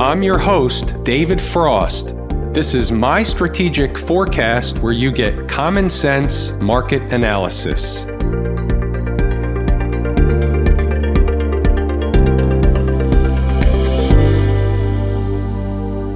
I'm your host, David Frost. This is my strategic forecast where you get common sense market analysis.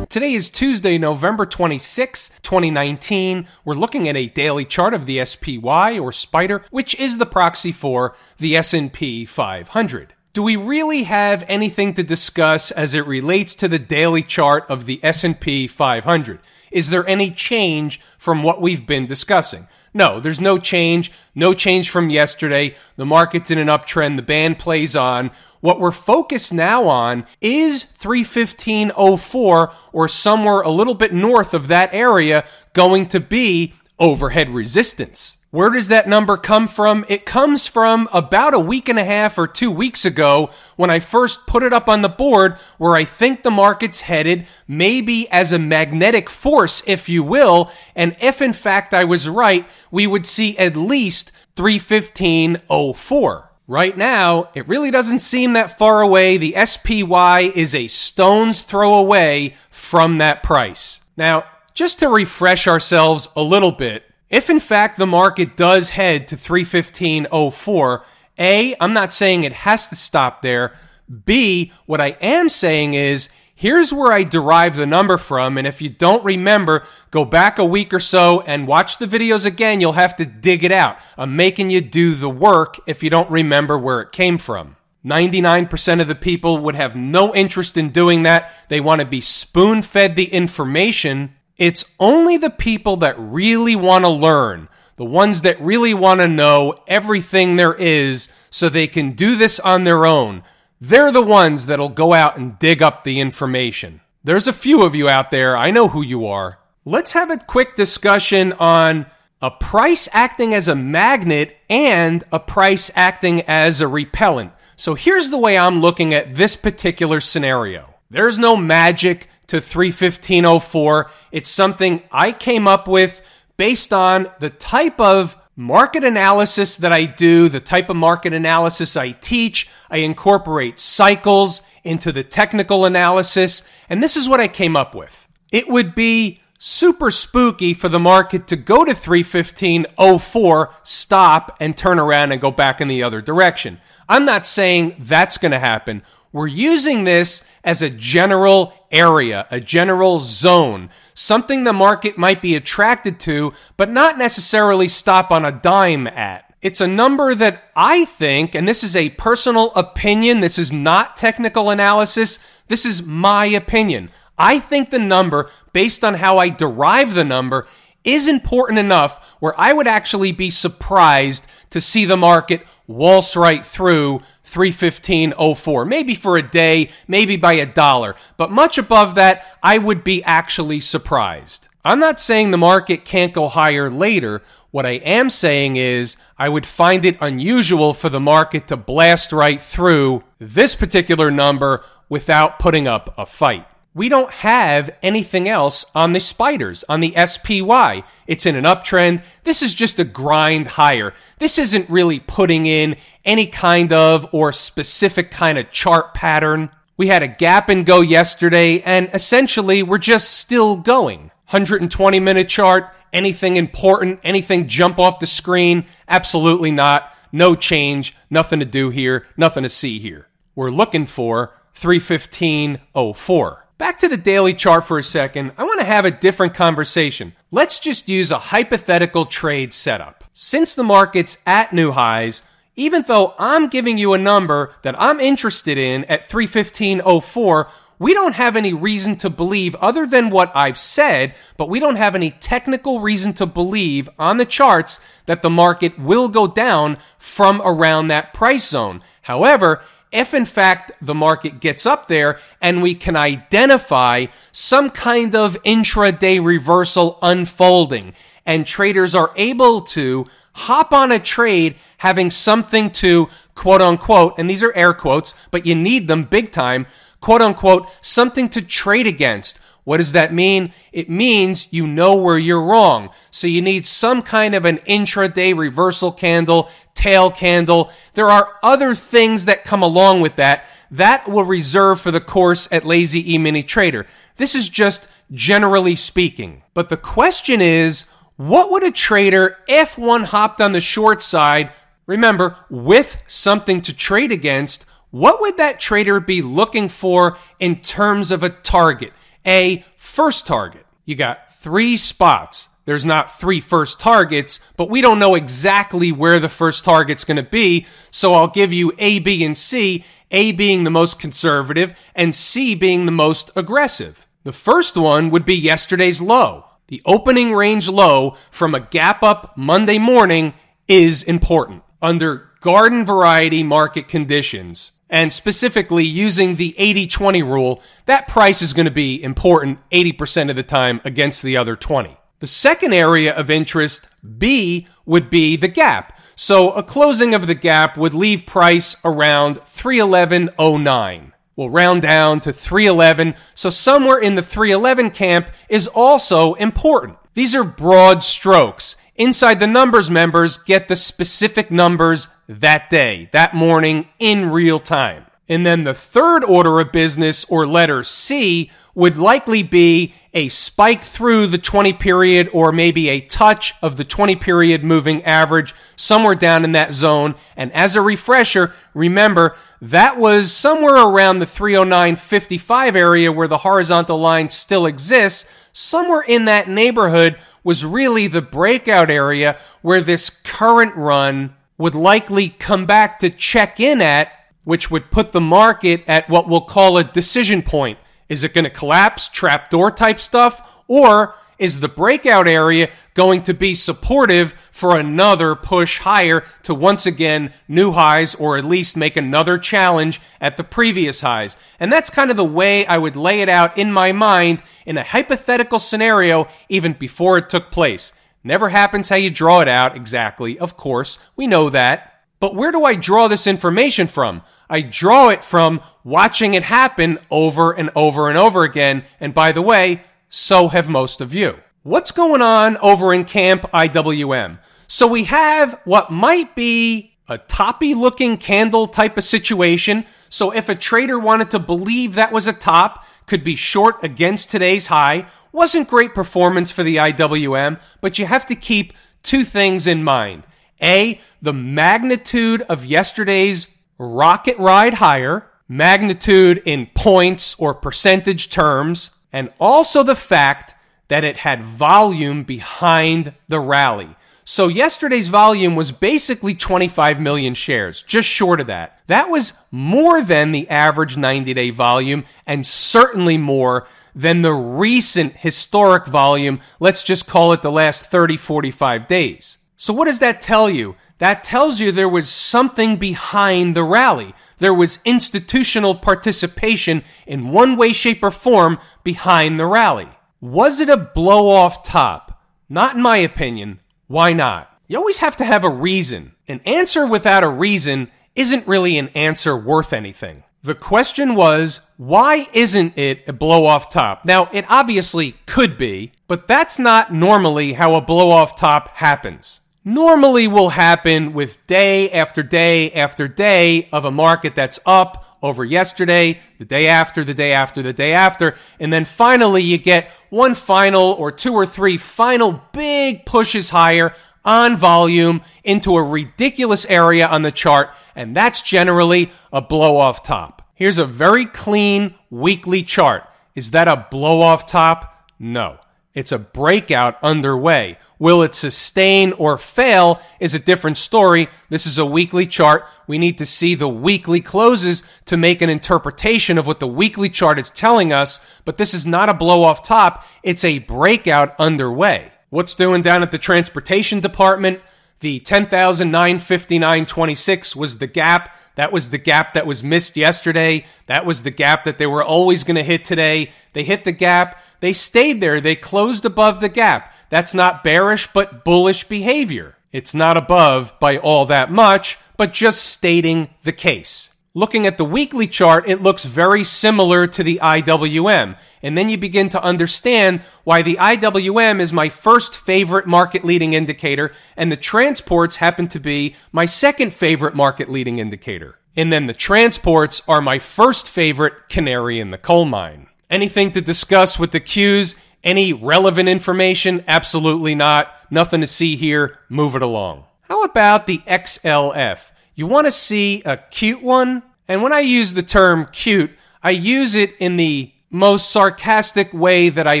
Today is Tuesday, November 26, 2019. We're looking at a daily chart of the SPY or Spider, which is the proxy for the S&P 500. Do we really have anything to discuss as it relates to the daily chart of the S&P 500? Is there any change from what we've been discussing? No, there's no change. No change from yesterday. The market's in an uptrend. The band plays on. What we're focused now on is 315.04 or somewhere a little bit north of that area going to be overhead resistance. Where does that number come from? It comes from about a week and a half or two weeks ago when I first put it up on the board where I think the market's headed, maybe as a magnetic force, if you will. And if in fact I was right, we would see at least 315.04. Right now, it really doesn't seem that far away. The SPY is a stone's throw away from that price. Now, just to refresh ourselves a little bit, if in fact the market does head to 315.04, A, I'm not saying it has to stop there. B, what I am saying is here's where I derive the number from. And if you don't remember, go back a week or so and watch the videos again. You'll have to dig it out. I'm making you do the work if you don't remember where it came from. 99% of the people would have no interest in doing that. They want to be spoon fed the information it's only the people that really want to learn, the ones that really want to know everything there is so they can do this on their own. They're the ones that'll go out and dig up the information. There's a few of you out there. I know who you are. Let's have a quick discussion on a price acting as a magnet and a price acting as a repellent. So here's the way I'm looking at this particular scenario. There's no magic to 31504. It's something I came up with based on the type of market analysis that I do, the type of market analysis I teach. I incorporate cycles into the technical analysis, and this is what I came up with. It would be super spooky for the market to go to 315.04, stop, and turn around and go back in the other direction. I'm not saying that's going to happen. We're using this as a general area, a general zone, something the market might be attracted to, but not necessarily stop on a dime at. It's a number that I think, and this is a personal opinion, this is not technical analysis, this is my opinion. I think the number, based on how I derive the number, is important enough where I would actually be surprised to see the market waltz right through 315.04. Maybe for a day, maybe by a dollar. But much above that, I would be actually surprised. I'm not saying the market can't go higher later. What I am saying is I would find it unusual for the market to blast right through this particular number without putting up a fight we don't have anything else on the spiders, on the SPY. It's in an uptrend. This is just a grind higher. This isn't really putting in any kind of or specific kind of chart pattern. We had a gap and go yesterday, and essentially we're just still going. 120 minute chart, anything important, anything jump off the screen? Absolutely not. No change, nothing to do here, nothing to see here. We're looking for 315.04. Back to the daily chart for a second. I want to have a different conversation. Let's just use a hypothetical trade setup. Since the market's at new highs, even though I'm giving you a number that I'm interested in at 315.04, we don't have any reason to believe other than what I've said, but we don't have any technical reason to believe on the charts that the market will go down from around that price zone. However, if in fact the market gets up there and we can identify some kind of intraday reversal unfolding and traders are able to hop on a trade having something to quote unquote, and these are air quotes, but you need them big time, quote unquote, something to trade against. What does that mean? It means you know where you're wrong. So you need some kind of an intraday reversal candle, tail candle. There are other things that come along with that. That will reserve for the course at Lazy E Mini Trader. This is just generally speaking. But the question is, what would a trader, if one hopped on the short side, remember, with something to trade against, what would that trader be looking for in terms of a target? A first target. You got three spots. There's not three first targets, but we don't know exactly where the first target's going to be. So I'll give you A, B, and C, A being the most conservative and C being the most aggressive. The first one would be yesterday's low. The opening range low from a gap up Monday morning is important under garden variety market conditions and specifically using the 80 20 rule, that price is going to be important 80% of the time against the other 20. The second area of interest, B, would be the gap. So a closing of the gap would leave price around 311.09. We'll round down to 311. So somewhere in the 311 camp is also important. These are broad strokes. Inside the numbers members get the specific numbers that day, that morning, in real time. And then the third order of business, or letter C, would likely be a spike through the 20 period or maybe a touch of the 20 period moving average somewhere down in that zone. And as a refresher, remember that was somewhere around the 309.55 area where the horizontal line still exists. Somewhere in that neighborhood was really the breakout area where this current run would likely come back to check in at, which would put the market at what we'll call a decision point. Is it going to collapse, trapdoor type stuff, or is the breakout area going to be supportive for another push higher to once again new highs or at least make another challenge at the previous highs? And that's kind of the way I would lay it out in my mind in a hypothetical scenario even before it took place. Never happens how you draw it out exactly, of course, we know that. But where do I draw this information from? I draw it from watching it happen over and over and over again. And by the way, so have most of you. What's going on over in Camp IWM? So we have what might be a toppy looking candle type of situation. So if a trader wanted to believe that was a top, could be short against today's high. Wasn't great performance for the IWM, but you have to keep two things in mind. A, the magnitude of yesterday's rocket ride higher, magnitude in points or percentage terms, and also the fact that it had volume behind the rally. So yesterday's volume was basically 25 million shares, just short of that. That was more than the average 90 day volume and certainly more than the recent historic volume. Let's just call it the last 30, 45 days. So what does that tell you? That tells you there was something behind the rally. There was institutional participation in one way, shape, or form behind the rally. Was it a blow off top? Not in my opinion. Why not? You always have to have a reason. An answer without a reason isn't really an answer worth anything. The question was, why isn't it a blow off top? Now, it obviously could be, but that's not normally how a blow off top happens. Normally will happen with day after day after day of a market that's up over yesterday, the day after, the day after, the day after, and then finally you get one final or two or three final big pushes higher on volume into a ridiculous area on the chart, and that's generally a blow off top. Here's a very clean weekly chart. Is that a blow off top? No. It's a breakout underway. Will it sustain or fail is a different story. This is a weekly chart. We need to see the weekly closes to make an interpretation of what the weekly chart is telling us. But this is not a blow off top. It's a breakout underway. What's doing down at the transportation department? The 10,959.26 was the gap. That was the gap that was missed yesterday. That was the gap that they were always going to hit today. They hit the gap. They stayed there. They closed above the gap. That's not bearish, but bullish behavior. It's not above by all that much, but just stating the case. Looking at the weekly chart, it looks very similar to the IWM. And then you begin to understand why the IWM is my first favorite market leading indicator and the transports happen to be my second favorite market leading indicator. And then the transports are my first favorite canary in the coal mine. Anything to discuss with the Qs? Any relevant information? Absolutely not. Nothing to see here. Move it along. How about the XLF? You want to see a cute one? And when I use the term cute, I use it in the most sarcastic way that I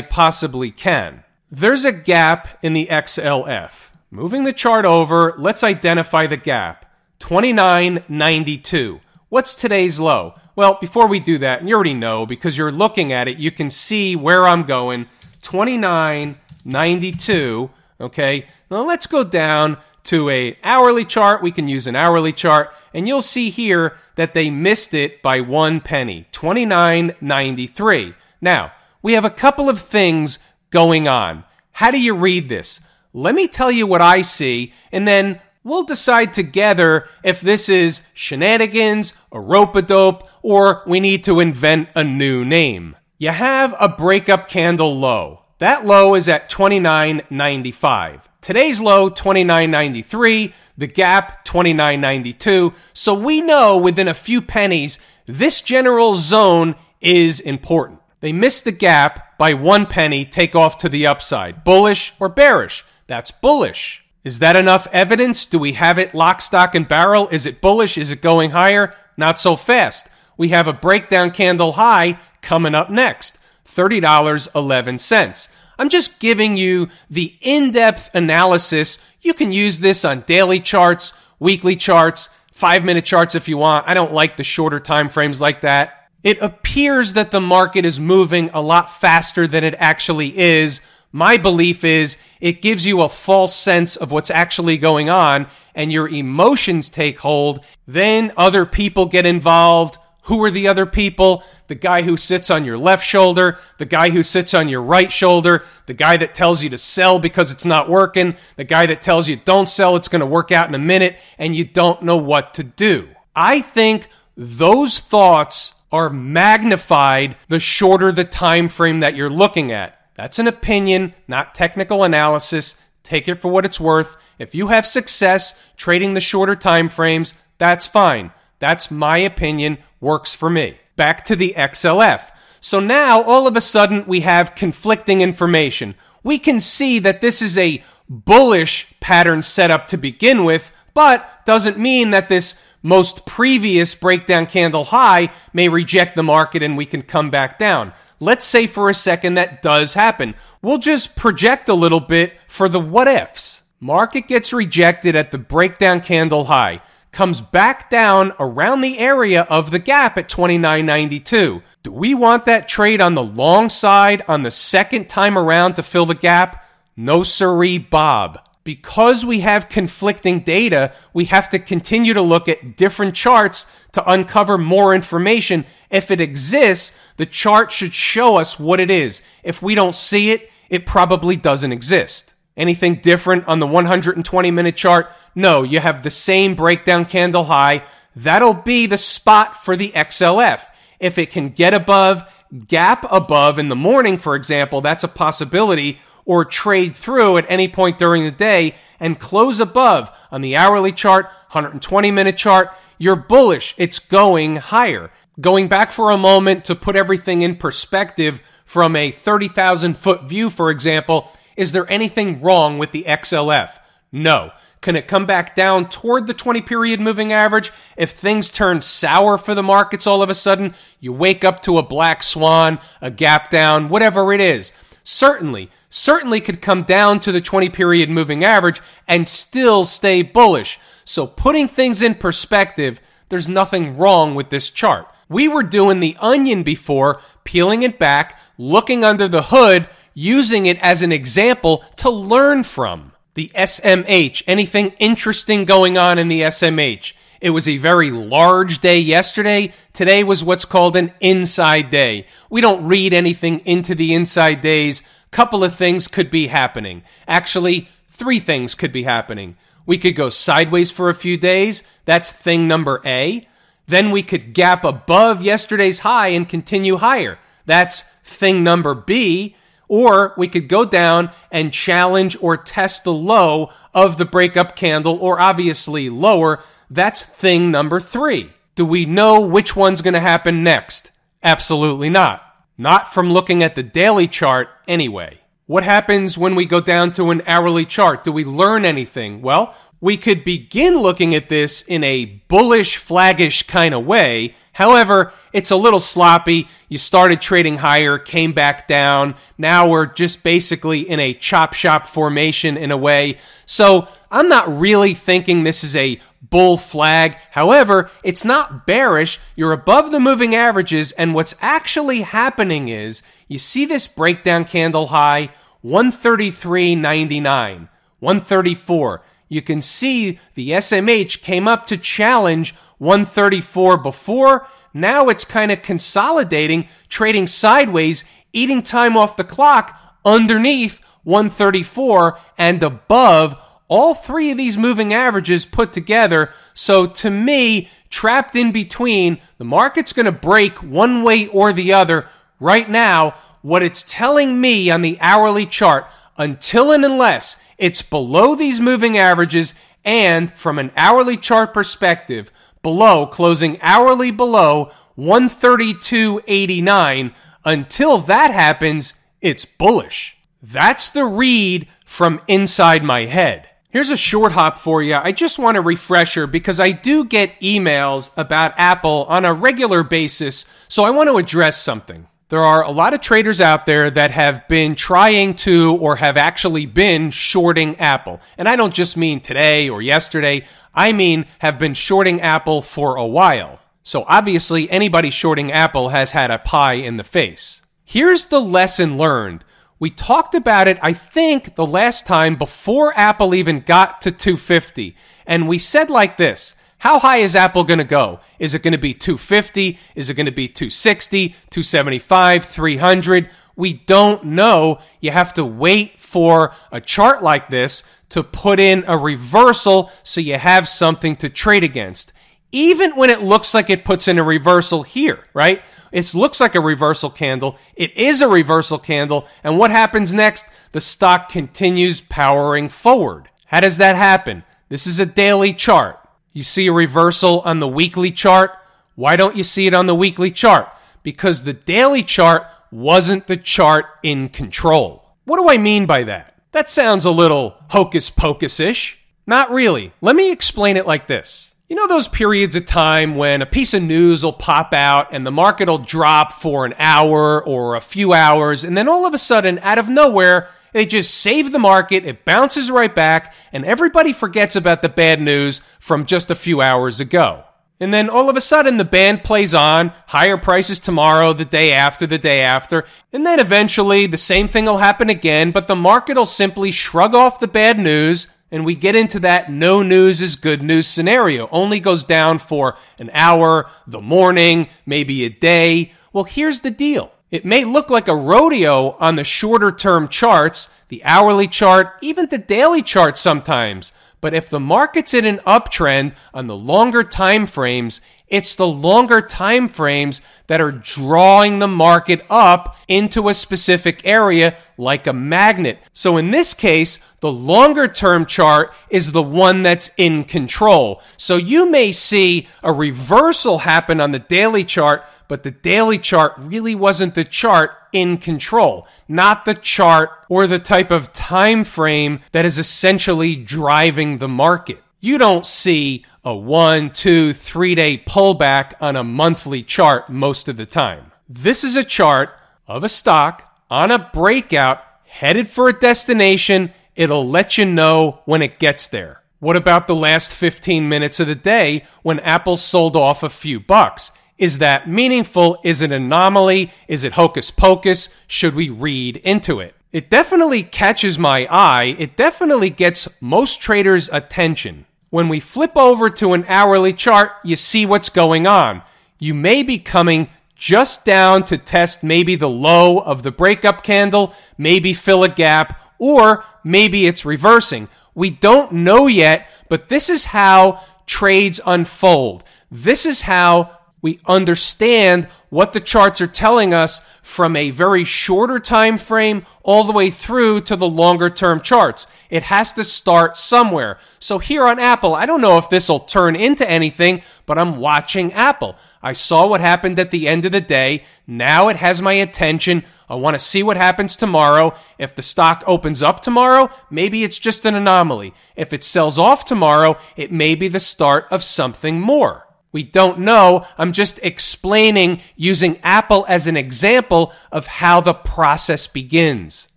possibly can. There's a gap in the XLF. Moving the chart over, let's identify the gap. 29.92. What's today's low? Well, before we do that, and you already know because you're looking at it, you can see where I'm going. 29.92. Okay. Now let's go down to a hourly chart. We can use an hourly chart and you'll see here that they missed it by one penny, 29.93. Now, we have a couple of things going on. How do you read this? Let me tell you what I see and then we'll decide together if this is shenanigans, a rope a dope, or we need to invent a new name. You have a breakup candle low. That low is at 29.95. Today's low 29.93, the gap 29.92. So we know within a few pennies this general zone is important. They miss the gap by one penny, take off to the upside. Bullish or bearish? That's bullish. Is that enough evidence? Do we have it lock, stock, and barrel? Is it bullish? Is it going higher? Not so fast. We have a breakdown candle high coming up next $30.11. I'm just giving you the in depth analysis. You can use this on daily charts, weekly charts, five minute charts if you want. I don't like the shorter time frames like that. It appears that the market is moving a lot faster than it actually is. My belief is it gives you a false sense of what's actually going on and your emotions take hold. Then other people get involved. Who are the other people? The guy who sits on your left shoulder, the guy who sits on your right shoulder, the guy that tells you to sell because it's not working, the guy that tells you don't sell, it's going to work out in a minute, and you don't know what to do. I think those thoughts are magnified the shorter the time frame that you're looking at. That's an opinion, not technical analysis. Take it for what it's worth. If you have success trading the shorter time frames, that's fine. That's my opinion, works for me. Back to the XLF. So now all of a sudden we have conflicting information. We can see that this is a bullish pattern setup to begin with, but doesn't mean that this most previous breakdown candle high may reject the market and we can come back down. Let's say for a second that does happen. We'll just project a little bit for the what ifs. Market gets rejected at the breakdown candle high comes back down around the area of the gap at 29.92. Do we want that trade on the long side on the second time around to fill the gap? No siree, Bob. Because we have conflicting data, we have to continue to look at different charts to uncover more information. If it exists, the chart should show us what it is. If we don't see it, it probably doesn't exist. Anything different on the 120 minute chart? No, you have the same breakdown candle high. That'll be the spot for the XLF. If it can get above, gap above in the morning, for example, that's a possibility, or trade through at any point during the day and close above on the hourly chart, 120 minute chart, you're bullish. It's going higher. Going back for a moment to put everything in perspective from a 30,000 foot view, for example, is there anything wrong with the XLF? No. Can it come back down toward the 20 period moving average if things turn sour for the markets all of a sudden? You wake up to a black swan, a gap down, whatever it is. Certainly, certainly could come down to the 20 period moving average and still stay bullish. So putting things in perspective, there's nothing wrong with this chart. We were doing the onion before, peeling it back, looking under the hood, using it as an example to learn from. The SMH, anything interesting going on in the SMH? It was a very large day yesterday. Today was what's called an inside day. We don't read anything into the inside days. Couple of things could be happening. Actually, three things could be happening. We could go sideways for a few days. That's thing number A. Then we could gap above yesterday's high and continue higher. That's thing number B. Or we could go down and challenge or test the low of the breakup candle, or obviously lower. That's thing number three. Do we know which one's going to happen next? Absolutely not. Not from looking at the daily chart anyway. What happens when we go down to an hourly chart? Do we learn anything? Well, we could begin looking at this in a bullish, flaggish kind of way. However, it's a little sloppy. You started trading higher, came back down. Now we're just basically in a chop shop formation in a way. So I'm not really thinking this is a bull flag. However, it's not bearish. You're above the moving averages. And what's actually happening is you see this breakdown candle high, 133.99, 134 you can see the SMH came up to challenge 134 before. Now it's kind of consolidating, trading sideways, eating time off the clock underneath 134 and above all three of these moving averages put together. So to me, trapped in between, the market's going to break one way or the other right now. What it's telling me on the hourly chart, until and unless it's below these moving averages and from an hourly chart perspective, below, closing hourly below 132.89. Until that happens, it's bullish. That's the read from inside my head. Here's a short hop for you. I just want a refresher because I do get emails about Apple on a regular basis, so I want to address something. There are a lot of traders out there that have been trying to or have actually been shorting Apple. And I don't just mean today or yesterday. I mean have been shorting Apple for a while. So obviously anybody shorting Apple has had a pie in the face. Here's the lesson learned. We talked about it, I think, the last time before Apple even got to 250. And we said like this. How high is Apple going to go? Is it going to be 250? Is it going to be 260, 275, 300? We don't know. You have to wait for a chart like this to put in a reversal so you have something to trade against. Even when it looks like it puts in a reversal here, right? It looks like a reversal candle. It is a reversal candle. And what happens next? The stock continues powering forward. How does that happen? This is a daily chart. You see a reversal on the weekly chart. Why don't you see it on the weekly chart? Because the daily chart wasn't the chart in control. What do I mean by that? That sounds a little hocus pocus ish. Not really. Let me explain it like this. You know those periods of time when a piece of news will pop out and the market will drop for an hour or a few hours, and then all of a sudden, out of nowhere, they just save the market, it bounces right back, and everybody forgets about the bad news from just a few hours ago. And then all of a sudden, the band plays on, higher prices tomorrow, the day after, the day after. And then eventually, the same thing will happen again, but the market will simply shrug off the bad news, and we get into that no news is good news scenario. Only goes down for an hour, the morning, maybe a day. Well, here's the deal it may look like a rodeo on the shorter term charts, the hourly chart, even the daily chart sometimes. But if the market's in an uptrend on the longer time frames, it's the longer time frames that are drawing the market up into a specific area like a magnet. So in this case, the longer term chart is the one that's in control. So you may see a reversal happen on the daily chart but the daily chart really wasn't the chart in control, not the chart or the type of time frame that is essentially driving the market. You don't see a one, two, three day pullback on a monthly chart most of the time. This is a chart of a stock on a breakout headed for a destination. It'll let you know when it gets there. What about the last 15 minutes of the day when Apple sold off a few bucks? Is that meaningful? Is it an anomaly? Is it hocus pocus? Should we read into it? It definitely catches my eye. It definitely gets most traders' attention. When we flip over to an hourly chart, you see what's going on. You may be coming just down to test maybe the low of the breakup candle, maybe fill a gap, or maybe it's reversing. We don't know yet, but this is how trades unfold. This is how we understand what the charts are telling us from a very shorter time frame all the way through to the longer term charts. It has to start somewhere. So here on Apple, I don't know if this will turn into anything, but I'm watching Apple. I saw what happened at the end of the day. Now it has my attention. I want to see what happens tomorrow. If the stock opens up tomorrow, maybe it's just an anomaly. If it sells off tomorrow, it may be the start of something more. We don't know. I'm just explaining using Apple as an example of how the process begins.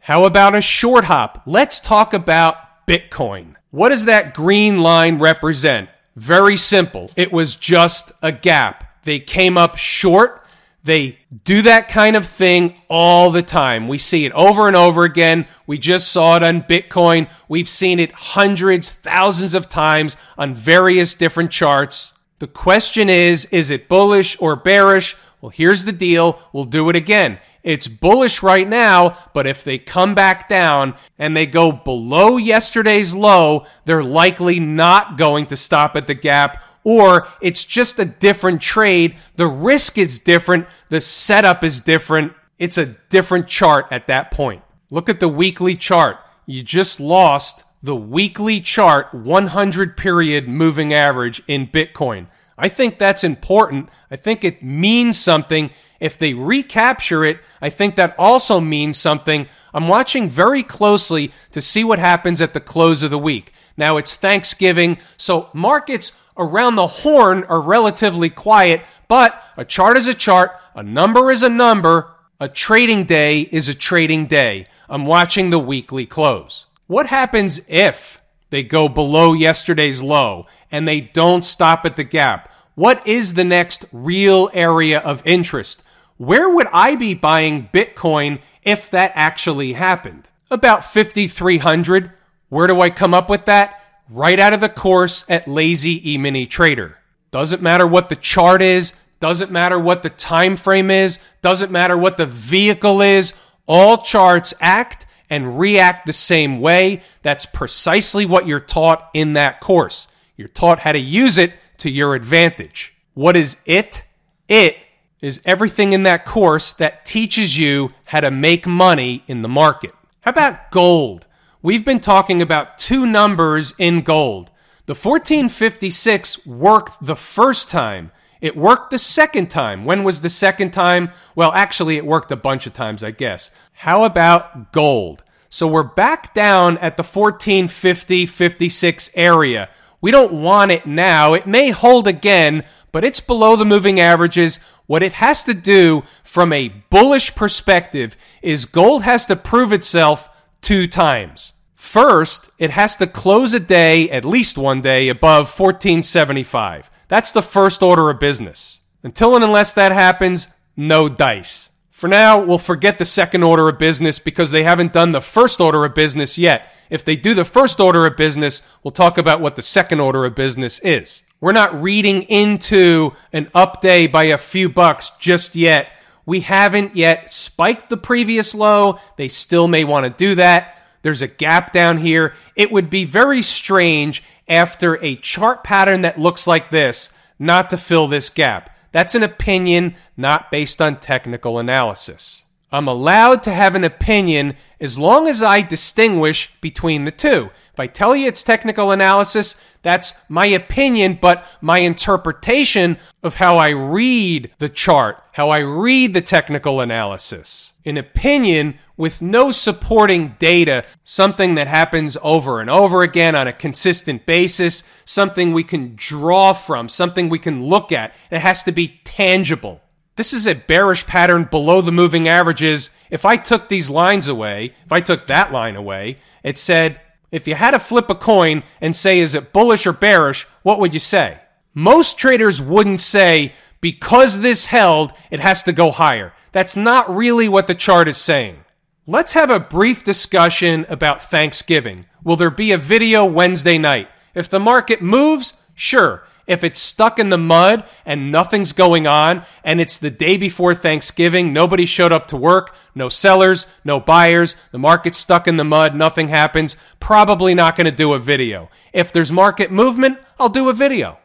How about a short hop? Let's talk about Bitcoin. What does that green line represent? Very simple. It was just a gap. They came up short. They do that kind of thing all the time. We see it over and over again. We just saw it on Bitcoin. We've seen it hundreds, thousands of times on various different charts. The question is, is it bullish or bearish? Well, here's the deal. We'll do it again. It's bullish right now, but if they come back down and they go below yesterday's low, they're likely not going to stop at the gap or it's just a different trade. The risk is different. The setup is different. It's a different chart at that point. Look at the weekly chart. You just lost the weekly chart 100 period moving average in Bitcoin. I think that's important. I think it means something. If they recapture it, I think that also means something. I'm watching very closely to see what happens at the close of the week. Now it's Thanksgiving, so markets around the horn are relatively quiet, but a chart is a chart, a number is a number, a trading day is a trading day. I'm watching the weekly close. What happens if they go below yesterday's low and they don't stop at the gap. What is the next real area of interest? Where would I be buying Bitcoin if that actually happened? About 5,300. Where do I come up with that? Right out of the course at Lazy E-mini Trader. Doesn't matter what the chart is, doesn't matter what the time frame is, doesn't matter what the vehicle is. All charts act and react the same way. That's precisely what you're taught in that course. You're taught how to use it to your advantage. What is it? It is everything in that course that teaches you how to make money in the market. How about gold? We've been talking about two numbers in gold. The 1456 worked the first time. It worked the second time. When was the second time? Well, actually, it worked a bunch of times, I guess. How about gold? So we're back down at the 1450 56 area. We don't want it now. It may hold again, but it's below the moving averages. What it has to do from a bullish perspective is gold has to prove itself two times. First, it has to close a day, at least one day, above 1475. That's the first order of business. Until and unless that happens, no dice. For now, we'll forget the second order of business because they haven't done the first order of business yet. If they do the first order of business, we'll talk about what the second order of business is. We're not reading into an up day by a few bucks just yet. We haven't yet spiked the previous low. They still may want to do that. There's a gap down here. It would be very strange after a chart pattern that looks like this not to fill this gap. That's an opinion not based on technical analysis. I'm allowed to have an opinion as long as I distinguish between the two. If I tell you it's technical analysis, that's my opinion, but my interpretation of how I read the chart, how I read the technical analysis. An opinion with no supporting data, something that happens over and over again on a consistent basis, something we can draw from, something we can look at. It has to be tangible. This is a bearish pattern below the moving averages. If I took these lines away, if I took that line away, it said, if you had to flip a coin and say, is it bullish or bearish, what would you say? Most traders wouldn't say, because this held, it has to go higher. That's not really what the chart is saying. Let's have a brief discussion about Thanksgiving. Will there be a video Wednesday night? If the market moves, sure. If it's stuck in the mud and nothing's going on and it's the day before Thanksgiving, nobody showed up to work, no sellers, no buyers, the market's stuck in the mud, nothing happens, probably not going to do a video. If there's market movement, I'll do a video.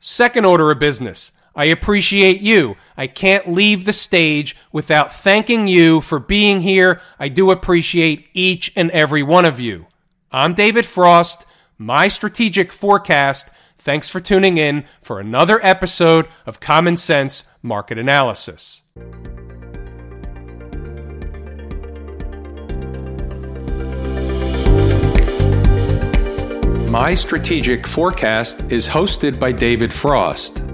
Second order of business. I appreciate you. I can't leave the stage without thanking you for being here. I do appreciate each and every one of you. I'm David Frost, my strategic forecast. Thanks for tuning in for another episode of Common Sense Market Analysis. My Strategic Forecast is hosted by David Frost.